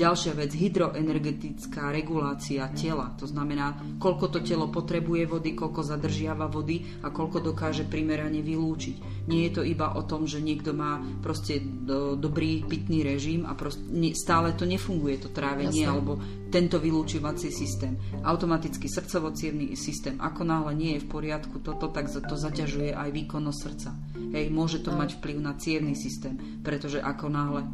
Ďalšia vec, hydroenergetická regulácia tela. To znamená, koľko to telo potrebuje vody, koľko zadržiava vody a koľko dokáže primerane vylúčiť. Nie je to iba o tom, že niekto má proste do, dobrý pitný režim a proste, stále to nefunguje, to trávenie Jasne. alebo tento vylúčovací systém. Automatický srdcovo systém, ako náhle nie je v poriadku toto, tak to zaťažuje aj výkonnosť srdca. Hej, môže to mať vplyv na cievný systém, pretože ako náhle e,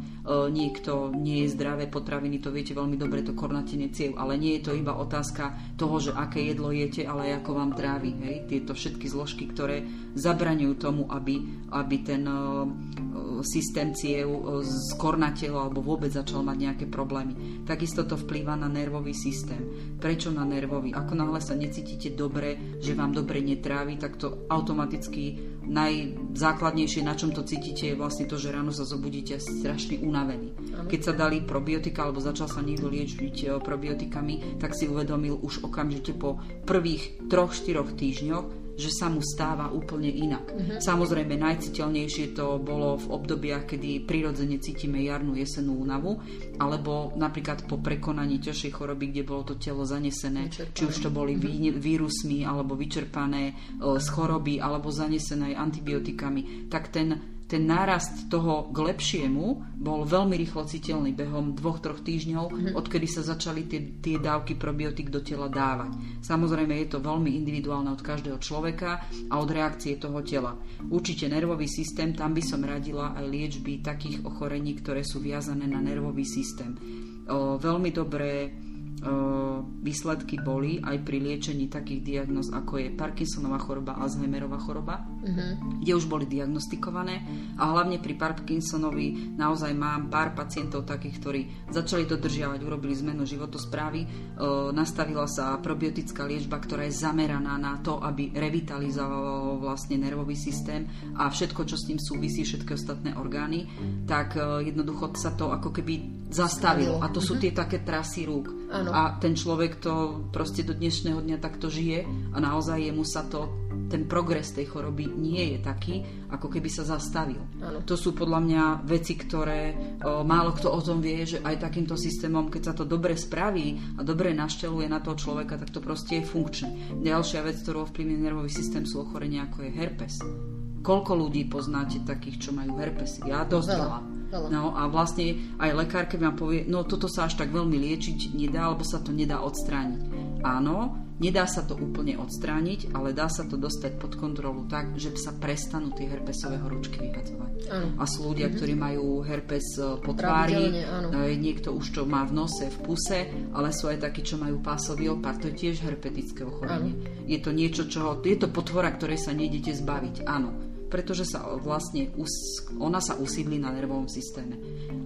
niekto nie je zdravé potraviny, to viete veľmi dobre, to kornatenie ciev, ale nie je to iba otázka toho, že aké jedlo jete, ale ako vám trávi. Hej, tieto všetky zložky, ktoré zabraňujú tomu, aby, aby ten e, systém ciev e, skornatel alebo vôbec začal mať nejaké problémy. Takisto to vplýva na nervový systém. Prečo na nervový? Ako náhle sa necítite dobre, že vám dobre netrávi, tak to automaticky najzákladnejšie, na čom to cítite, je vlastne to, že ráno sa zobudíte strašne unavený. Keď sa dali probiotika, alebo začal sa niekto liečiť eh, probiotikami, tak si uvedomil už okamžite po prvých troch, štyroch týždňoch, že sa mu stáva úplne inak. Uh-huh. Samozrejme, najciteľnejšie to bolo v obdobiach, kedy prirodzene cítime jarnú jesenú únavu, alebo napríklad po prekonaní ťažšej choroby, kde bolo to telo zanesené, vyčerpané. či už to boli uh-huh. vírusmi, alebo vyčerpané uh, z choroby, alebo zanesené antibiotikami, tak ten ten nárast toho k lepšiemu bol veľmi rýchlo citeľný behom dvoch, troch týždňov, mm-hmm. odkedy sa začali tie, tie dávky probiotik do tela dávať. Samozrejme je to veľmi individuálne od každého človeka a od reakcie toho tela. Určite nervový systém, tam by som radila aj liečby takých ochorení, ktoré sú viazané na nervový systém. O, veľmi dobré výsledky boli aj pri liečení takých diagnóz, ako je Parkinsonová choroba, Alzheimerová choroba, uh-huh. kde už boli diagnostikované a hlavne pri Parkinsonovi naozaj mám pár pacientov takých, ktorí začali dodržiavať, urobili zmenu životosprávy, nastavila sa probiotická liečba, ktorá je zameraná na to, aby revitalizovalo vlastne nervový systém a všetko, čo s ním súvisí, všetky ostatné orgány, tak jednoducho sa to ako keby zastavilo. A to sú uh-huh. tie také trasy rúk. Ano. A ten človek to proste do dnešného dňa takto žije a naozaj jemu sa to, ten progres tej choroby nie je taký, ako keby sa zastavil. Ano. To sú podľa mňa veci, ktoré o, málo kto o tom vie, že aj takýmto systémom, keď sa to dobre spraví a dobre našteluje na toho človeka, tak to proste je funkčné. Ďalšia vec, ktorú ovplyvňuje nervový systém, sú ochorenia ako je herpes. Koľko ľudí poznáte takých, čo majú herpesy? Ja dosť veľa Veľa. No a vlastne aj lekárke vám povie, no toto sa až tak veľmi liečiť nedá, alebo sa to nedá odstrániť. Áno, nedá sa to úplne odstrániť, ale dá sa to dostať pod kontrolu tak, že sa prestanú tie herpesové horúčky vyhadzovať. Áno. A sú ľudia, ktorí majú herpes e, po tvári, áno. e, niekto už to má v nose, v puse, ale sú aj takí, čo majú pásový opar, to je tiež herpetické ochorenie. Je to niečo, čo, je to potvora, ktorej sa nejdete zbaviť, áno pretože sa vlastne us, ona sa usídli na nervovom systéme.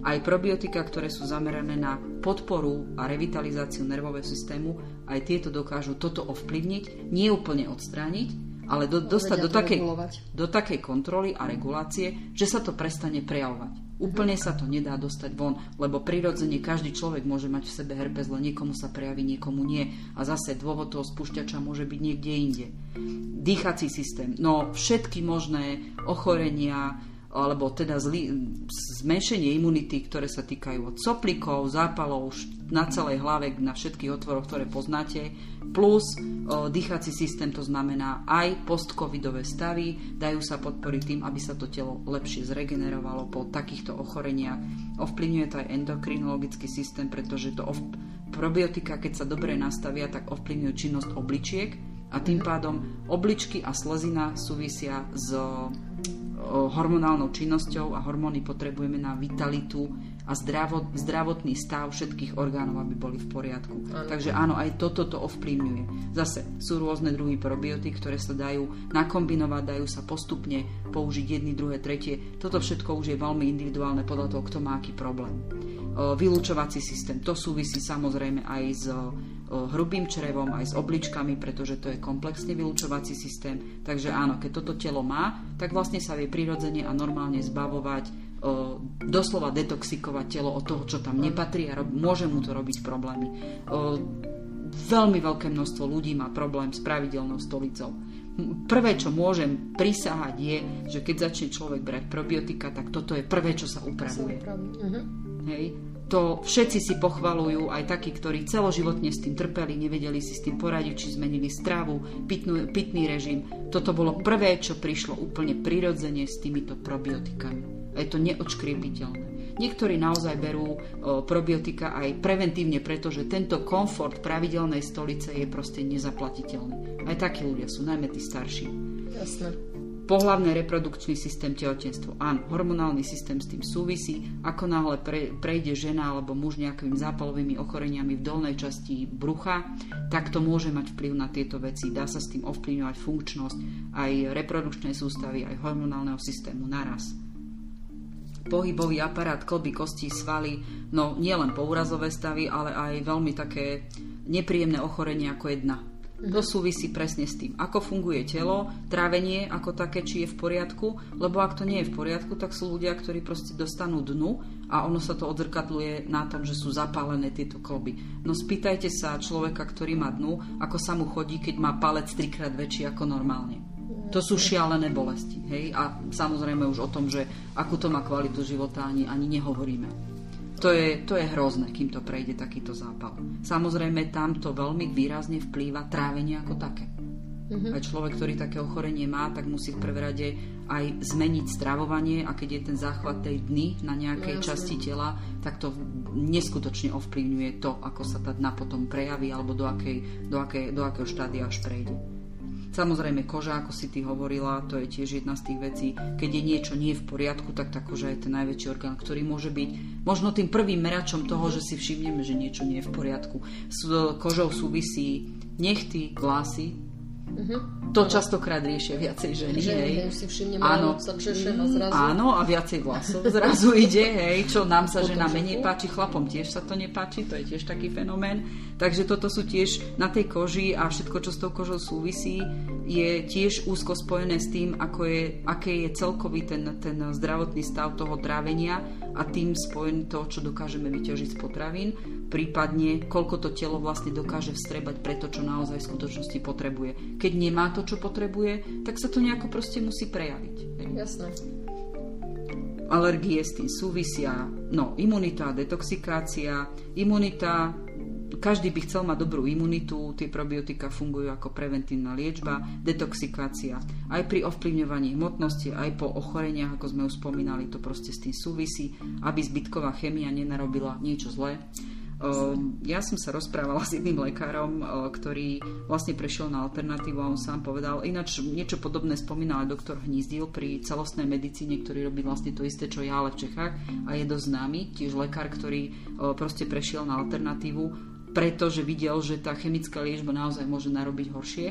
Aj probiotika, ktoré sú zamerané na podporu a revitalizáciu nervového systému, aj tieto dokážu toto ovplyvniť, nie úplne odstrániť, ale do, dostať do takej, regulovať. do takej kontroly a regulácie, že sa to prestane prejavovať. Úplne sa to nedá dostať von, lebo prirodzene každý človek môže mať v sebe herpes, len niekomu sa prejaví, niekomu nie. A zase dôvod toho spúšťača môže byť niekde inde. Dýchací systém, no všetky možné ochorenia, alebo teda zlý, zmenšenie imunity, ktoré sa týkajú od soplikov, zápalov na celej hlave, na všetkých otvoroch, ktoré poznáte, plus o, dýchací systém, to znamená aj postcovidové stavy, dajú sa podporiť tým, aby sa to telo lepšie zregenerovalo po takýchto ochoreniach. Ovplyvňuje to aj endokrinologický systém, pretože to ov- probiotika, keď sa dobre nastavia, tak ovplyvňujú činnosť obličiek a tým pádom obličky a slezina súvisia s hormonálnou činnosťou a hormóny potrebujeme na vitalitu a zdravot, zdravotný stav všetkých orgánov, aby boli v poriadku. Áno. Takže áno, aj toto to ovplyvňuje. Zase sú rôzne druhy probiotik, ktoré sa dajú nakombinovať, dajú sa postupne použiť jedny, druhé, tretie. Toto všetko už je veľmi individuálne podľa toho, kto má aký problém. Vylúčovací systém, to súvisí samozrejme aj s hrubým črevom, aj s obličkami, pretože to je komplexne vylúčovací systém. Takže áno, keď toto telo má, tak vlastne sa vie prirodzene a normálne zbavovať, o, doslova detoxikovať telo od toho, čo tam nepatrí a rob, môže mu to robiť problémy. O, veľmi veľké množstvo ľudí má problém s pravidelnou stolicou. Prvé, čo môžem prisahať, je, že keď začne človek brať probiotika, tak toto je prvé, čo sa upravuje. Mhm. Hej. To všetci si pochvalujú, aj takí, ktorí celoživotne s tým trpeli, nevedeli si s tým poradiť, či zmenili stravu, pitnú, pitný režim. Toto bolo prvé, čo prišlo úplne prirodzene s týmito probiotikami. A je to neodškriepiteľné. Niektorí naozaj berú o, probiotika aj preventívne, pretože tento komfort pravidelnej stolice je proste nezaplatiteľný. Aj takí ľudia sú, najmä tí starší. Jasné. Pohlavný reprodukčný systém tehotenstvo. Áno, hormonálny systém s tým súvisí. Ako náhle pre, prejde žena alebo muž nejakými zápalovými ochoreniami v dolnej časti brucha, tak to môže mať vplyv na tieto veci. Dá sa s tým ovplyvňovať funkčnosť aj reprodukčnej sústavy, aj hormonálneho systému naraz pohybový aparát, klby, kosti, svaly, no nielen pourazové stavy, ale aj veľmi také nepríjemné ochorenie ako jedna. To súvisí presne s tým, ako funguje telo, trávenie ako také, či je v poriadku, lebo ak to nie je v poriadku, tak sú ľudia, ktorí proste dostanú dnu a ono sa to odzrkadluje na tom, že sú zapálené tieto kloby. No spýtajte sa človeka, ktorý má dnu, ako sa mu chodí, keď má palec trikrát väčší ako normálne. To sú šialené bolesti. Hej? A samozrejme už o tom, že akú to má kvalitu života, ani, ani nehovoríme. To je, to je hrozné, kým to prejde takýto zápal. Samozrejme, tam to veľmi výrazne vplýva trávenie ako také. Mm-hmm. Aj človek, ktorý také ochorenie má, tak musí v prvé rade aj zmeniť stravovanie a keď je ten záchvat tej dny na nejakej No, časti tela, tak to neskutočne ovplyvňuje to, ako sa tá dna potom prejaví alebo do, akej, do, akej, do akého štádia až prejde. Samozrejme, koža, ako si ty hovorila, to je tiež jedna z tých vecí. Keď je niečo nie v poriadku, tak tá koža je ten najväčší orgán, ktorý môže byť možno tým prvým meračom toho, že si všimneme, že niečo nie je v poriadku. S kožou súvisí nechty, vlasy. To častokrát riešia viacej ženy. Že hej. si všimnem, Áno. a zrazu... Áno, a viacej vlasov zrazu ide, hej, čo nám sa žena menej páči, chlapom tiež sa to nepáči, to je tiež taký fenomén. Takže toto sú tiež na tej koži a všetko, čo s tou kožou súvisí, je tiež úzko spojené s tým, ako je, aké je celkový ten, ten zdravotný stav toho trávenia a tým spojený to, čo dokážeme vyťažiť z potravín, prípadne koľko to telo vlastne dokáže vstrebať pre to, čo naozaj v skutočnosti potrebuje. Keď nemá to, čo potrebuje, tak sa to nejako proste musí prejaviť. Jasné. Alergie s tým súvisia. No, imunita, detoxikácia. Imunita každý by chcel mať dobrú imunitu, tie probiotika fungujú ako preventívna liečba, detoxikácia. Aj pri ovplyvňovaní hmotnosti, aj po ochoreniach, ako sme už spomínali, to proste s tým súvisí, aby zbytková chemia nenarobila niečo zlé. Ehm, ja som sa rozprávala s jedným lekárom, eh, ktorý vlastne prešiel na alternatívu a on sám povedal, ináč niečo podobné spomínal aj doktor Hnízdil pri celostnej medicíne, ktorý robí vlastne to isté, čo ja, ale v Čechách a je dosť známy, tiež lekár, ktorý eh, proste prešiel na alternatívu pretože videl, že tá chemická liečba naozaj môže narobiť horšie.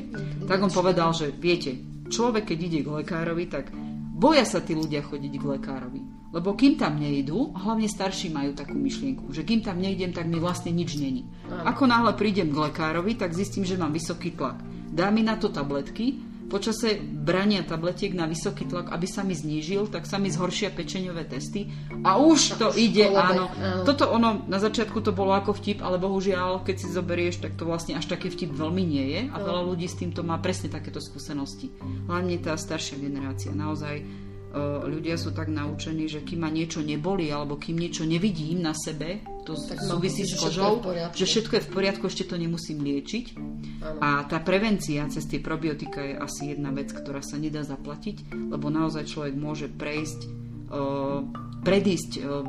Tak on povedal, že viete, človek keď ide k lekárovi, tak boja sa tí ľudia chodiť k lekárovi. Lebo kým tam nejdú, hlavne starší majú takú myšlienku, že kým tam nejdem, tak mi vlastne nič není. Ako náhle prídem k lekárovi, tak zistím, že mám vysoký tlak. Dá mi na to tabletky, počase brania tabletiek na vysoký tlak, aby sa mi znížil, tak sa mi zhoršia pečeňové testy a už to ide, áno. Toto ono, na začiatku to bolo ako vtip, ale bohužiaľ, keď si zoberieš, tak to vlastne až taký vtip veľmi nie je a veľa ľudí s týmto má presne takéto skúsenosti. Hlavne tá staršia generácia. Naozaj ľudia sú tak naučení, že kým ma niečo neboli alebo kým niečo nevidím na sebe, to tak súvisí s kožou, že všetko je v poriadku, ešte to nemusím liečiť. Ano. A tá prevencia cez tie probiotika je asi jedna vec, ktorá sa nedá zaplatiť, lebo naozaj človek môže prejsť, uh, predísť uh,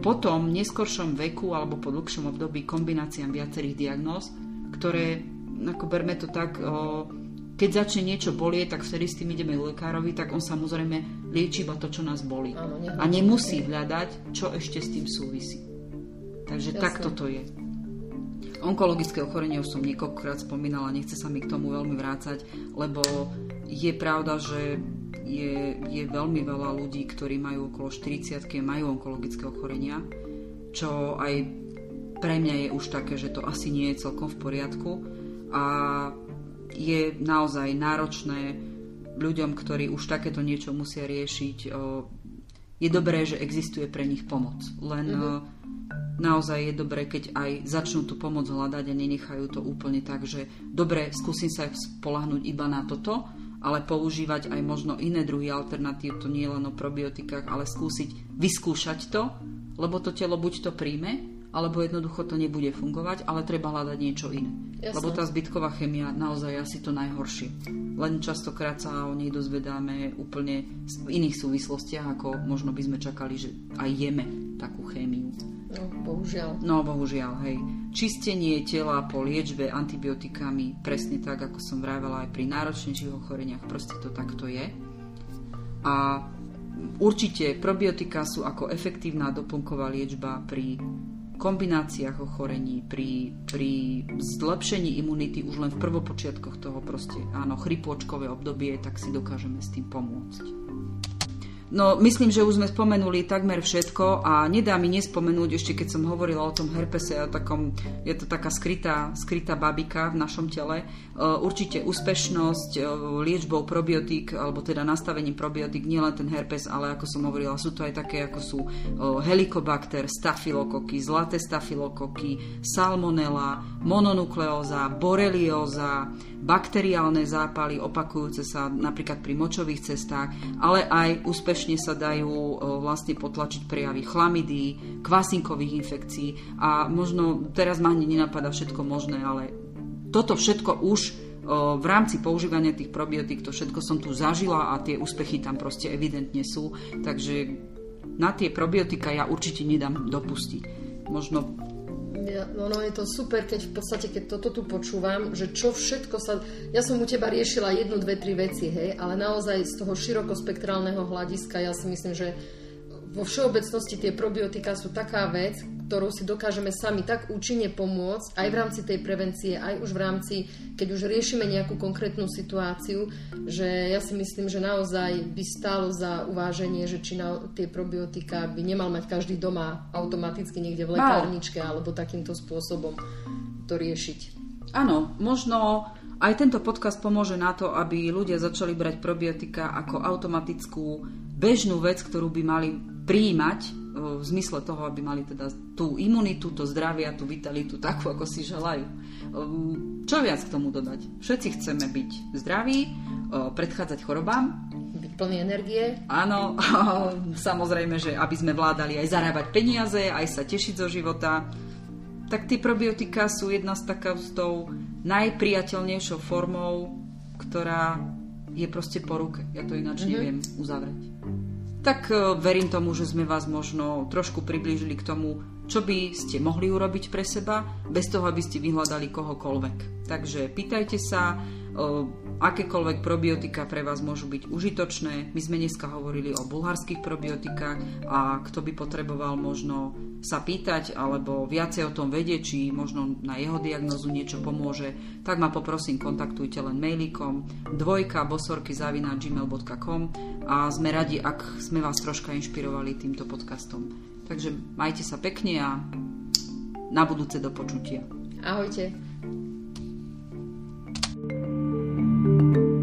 po tom neskoršom veku alebo po dlhšom období kombináciám viacerých diagnóz, ktoré, ako berme to tak, uh, keď začne niečo bolieť, tak vtedy s tým ideme k lekárovi, tak on samozrejme lieči iba to, čo nás bolí. Áno, a nemusí hľadať, čo ešte s tým súvisí. Takže Jasne. takto to je. Onkologické ochorenie už som niekoľkokrát spomínala, nechce sa mi k tomu veľmi vrácať, lebo je pravda, že je, je veľmi veľa ľudí, ktorí majú okolo 40 majú onkologické ochorenia, čo aj pre mňa je už také, že to asi nie je celkom v poriadku. A je naozaj náročné ľuďom, ktorí už takéto niečo musia riešiť. Je dobré, že existuje pre nich pomoc. Len mm-hmm. naozaj je dobré, keď aj začnú tú pomoc hľadať a nenechajú to úplne tak, že dobre, skúsim sa spolahnúť iba na toto, ale používať aj možno iné druhy alternatív, to nie len o probiotikách, ale skúsiť vyskúšať to, lebo to telo buď to príjme, alebo jednoducho to nebude fungovať, ale treba hľadať niečo iné. Jasne. Lebo tá zbytková chemia naozaj asi to najhoršie. Len častokrát sa o nej dozvedáme úplne v iných súvislostiach, ako možno by sme čakali, že aj jeme takú chémiu. No, bohužiaľ. No, bohužiaľ, hej. Čistenie tela po liečbe antibiotikami, presne tak, ako som vravela aj pri náročnejších ochoreniach, proste to takto je. A určite probiotika sú ako efektívna doplnková liečba pri kombináciách ochorení, pri, pri zlepšení imunity už len v prvopočiatkoch toho proste, áno, chrypôčkové obdobie, tak si dokážeme s tým pomôcť. No, myslím, že už sme spomenuli takmer všetko a nedá mi nespomenúť, ešte keď som hovorila o tom herpese a takom, je to taká skrytá, skrytá babika v našom tele. E, určite úspešnosť e, liečbou probiotík, alebo teda nastavením probiotík, nielen ten herpes, ale ako som hovorila, sú to aj také, ako sú e, helikobakter, stafilokoky, zlaté stafilokoky, salmonella, mononukleóza, borelioza, bakteriálne zápaly opakujúce sa napríklad pri močových cestách, ale aj úspešne sa dajú vlastne potlačiť prejavy chlamidí, kvasinkových infekcií a možno teraz ma ani nenapadá všetko možné, ale toto všetko už v rámci používania tých probiotík, to všetko som tu zažila a tie úspechy tam proste evidentne sú, takže na tie probiotika ja určite nedám dopustiť. Možno ja, no, no je to super, keď v podstate, keď toto tu počúvam, že čo všetko sa... Ja som u teba riešila jednu, dve, tri veci, hej, ale naozaj z toho širokospektrálneho hľadiska ja si myslím, že vo všeobecnosti tie probiotika sú taká vec, ktorou si dokážeme sami tak účinne pomôcť, aj v rámci tej prevencie, aj už v rámci, keď už riešime nejakú konkrétnu situáciu, že ja si myslím, že naozaj by stálo za uváženie, že či na tie probiotika by nemal mať každý doma automaticky niekde v lekárničke alebo takýmto spôsobom to riešiť. Áno, možno aj tento podcast pomôže na to, aby ľudia začali brať probiotika ako automatickú bežnú vec, ktorú by mali prijímať v zmysle toho, aby mali teda tú imunitu, to zdravie a tú vitalitu takú, ako si želajú. Čo viac k tomu dodať? Všetci chceme byť zdraví, predchádzať chorobám. Byť plný energie. Áno, samozrejme, že aby sme vládali aj zarábať peniaze, aj sa tešiť zo života. tak tie probiotika sú jedna z taká s tou najpriateľnejšou formou, ktorá je proste po ruke. Ja to ináč mm-hmm. neviem uzavrieť. Tak uh, verím tomu, že sme vás možno trošku priblížili k tomu, čo by ste mohli urobiť pre seba, bez toho, aby ste vyhľadali kohokoľvek. Takže pýtajte sa, akékoľvek probiotika pre vás môžu byť užitočné. My sme dneska hovorili o bulharských probiotikách a kto by potreboval možno sa pýtať alebo viacej o tom vedieť, či možno na jeho diagnozu niečo pomôže, tak ma poprosím, kontaktujte len mailíkom dvojka bosorky zavina gmail.com a sme radi, ak sme vás troška inšpirovali týmto podcastom. Takže majte sa pekne a na budúce do počutia. Ahojte. Thank you.